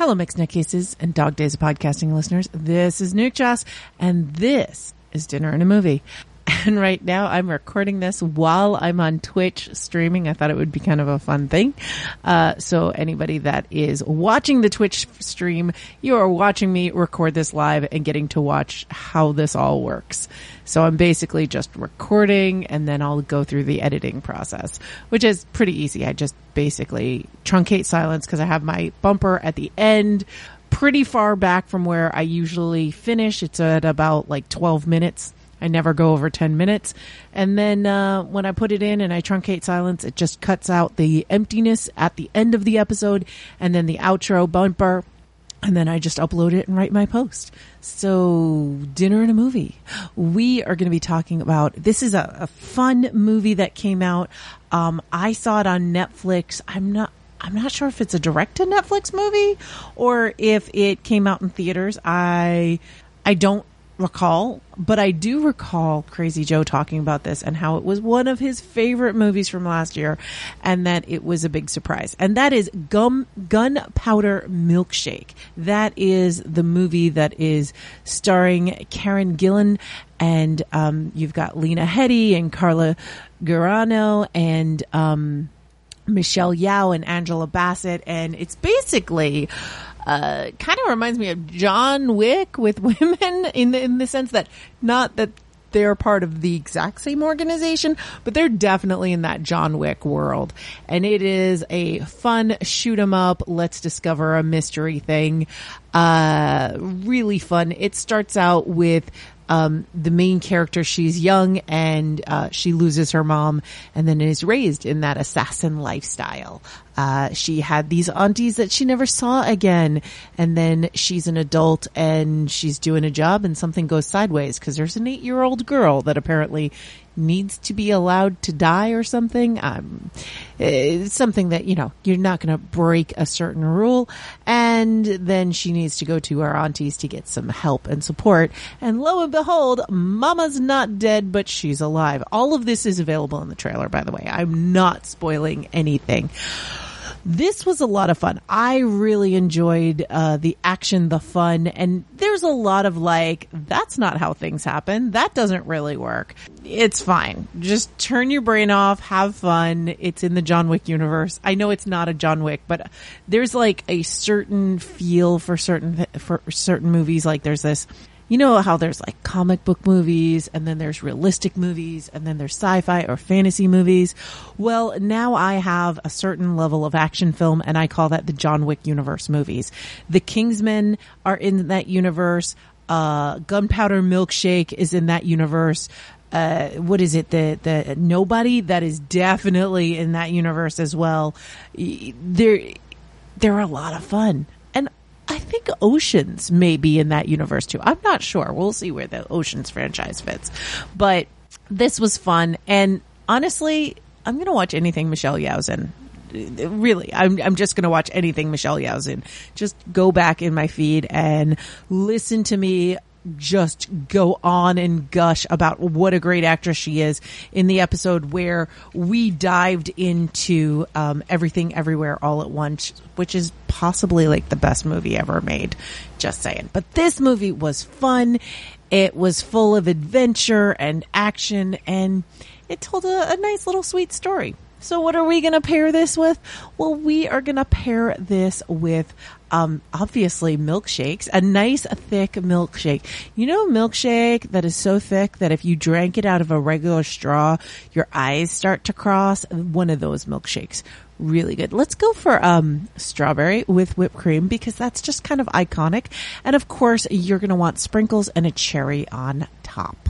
Hello, Mixed Nutcases and Dog Days of Podcasting listeners. This is Nuke Joss, and this is Dinner and a Movie. And right now I'm recording this while I'm on Twitch streaming. I thought it would be kind of a fun thing. Uh, so anybody that is watching the Twitch stream, you are watching me record this live and getting to watch how this all works. So I'm basically just recording and then I'll go through the editing process, which is pretty easy. I just basically truncate silence because I have my bumper at the end pretty far back from where I usually finish. It's at about like 12 minutes. I never go over 10 minutes. And then uh, when I put it in and I truncate silence, it just cuts out the emptiness at the end of the episode and then the outro bumper. And then I just upload it and write my post. So, dinner and a movie. We are going to be talking about this is a, a fun movie that came out. Um, I saw it on Netflix. I'm not I'm not sure if it's a direct to Netflix movie or if it came out in theaters. I I don't recall, but I do recall Crazy Joe talking about this and how it was one of his favorite movies from last year and that it was a big surprise. And that is Gum Gunpowder Milkshake. That is the movie that is starring Karen Gillan and um, you've got Lena Headey and Carla Gugino and um, Michelle Yeoh and Angela Bassett and it's basically uh, kind of reminds me of John Wick with women in the, in the sense that not that they're part of the exact same organization, but they're definitely in that John Wick world. And it is a fun shoot 'em up. Let's discover a mystery thing. Uh, really fun. It starts out with um, the main character, she's young and uh, she loses her mom and then is raised in that assassin lifestyle. Uh, she had these aunties that she never saw again. And then she's an adult and she's doing a job and something goes sideways because there's an eight year old girl that apparently needs to be allowed to die or something. Um, it's something that, you know, you're not going to break a certain rule. And then she needs to go to her aunties to get some help and support. And lo and behold, mama's not dead, but she's alive. All of this is available in the trailer, by the way. I'm not spoiling anything this was a lot of fun. I really enjoyed uh, the action, the fun, and there's a lot of like, that's not how things happen. That doesn't really work. It's fine. Just turn your brain off, have fun. It's in the John Wick universe. I know it's not a John Wick, but there's like a certain feel for certain for certain movies. Like there's this you know how there's like comic book movies and then there's realistic movies and then there's sci-fi or fantasy movies. Well, now I have a certain level of action film and I call that the John Wick universe movies. The Kingsmen are in that universe. Uh, Gunpowder Milkshake is in that universe. Uh, what is it? The, the nobody that is definitely in that universe as well. They're, they're a lot of fun. I think Oceans may be in that universe too. I'm not sure. We'll see where the Oceans franchise fits. But this was fun. And honestly, I'm going to watch anything Michelle Yeoh's in. Really, I'm, I'm just going to watch anything Michelle Yeoh's in. Just go back in my feed and listen to me just go on and gush about what a great actress she is in the episode where we dived into um, everything everywhere all at once which is possibly like the best movie ever made. Just saying. But this movie was fun. It was full of adventure and action and it told a, a nice little sweet story so what are we going to pair this with? Well, we are going to pair this with um, obviously milkshakes, a nice thick milkshake. You know, a milkshake that is so thick that if you drank it out of a regular straw, your eyes start to cross. One of those milkshakes. Really good. Let's go for um, strawberry with whipped cream because that's just kind of iconic. And of course, you're going to want sprinkles and a cherry on top.